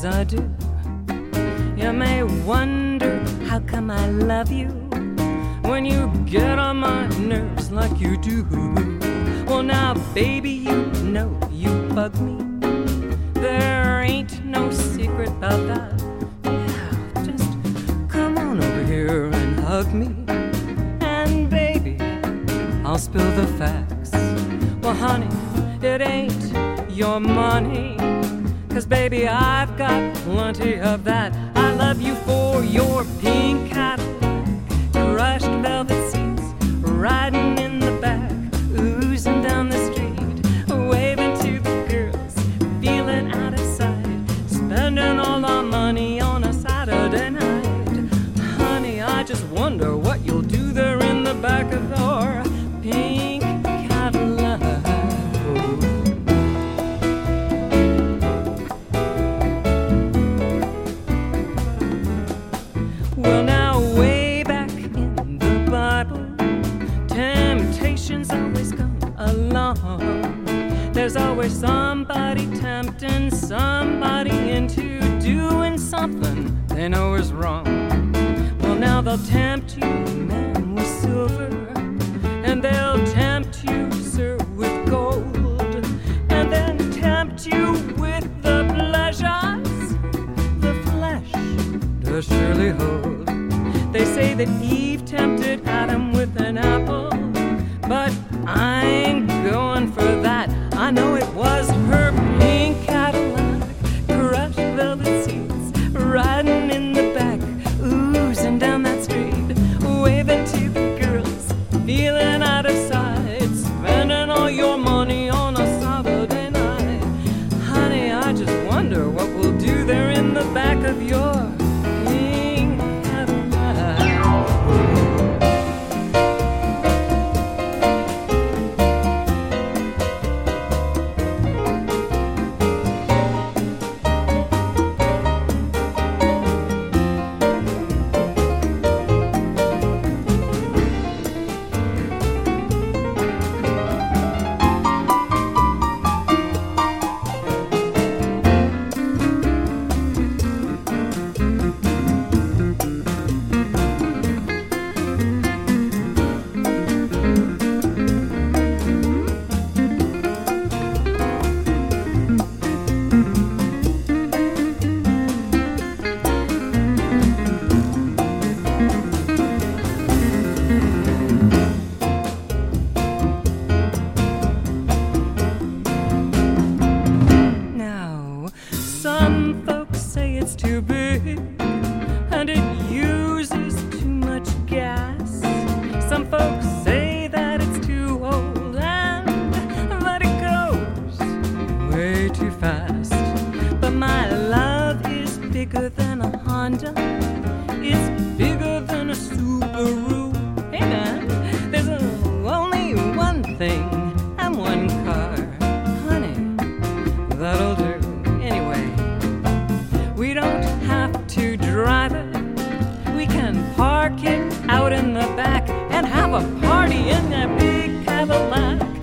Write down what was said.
do. You may wonder how come I love you when you get on my nerves like you do. Well, now, baby, you know you bug me. There ain't no secret about that. Yeah, just come on over here and hug me. And baby, I'll spill the facts. Well, honey, it ain't your money. Cause baby, I've got plenty of that. I love you for your pink Cadillac, crushed velvet seats, riding in the back, oozing down the street, waving to the girls, feeling out of sight, spending all our money on a Saturday night. Honey, I just wonder what Bible, temptations always come along. There's always somebody tempting somebody into doing something they know is wrong. Well, now they'll tempt you, man, with silver, and they'll say that Eve tempted Adam with an some folks say it's too big and it uses too much gas. Some folks say that it's too old and that it goes way too fast. But my love is bigger than a Honda, in the back and have a party in that big Cadillac.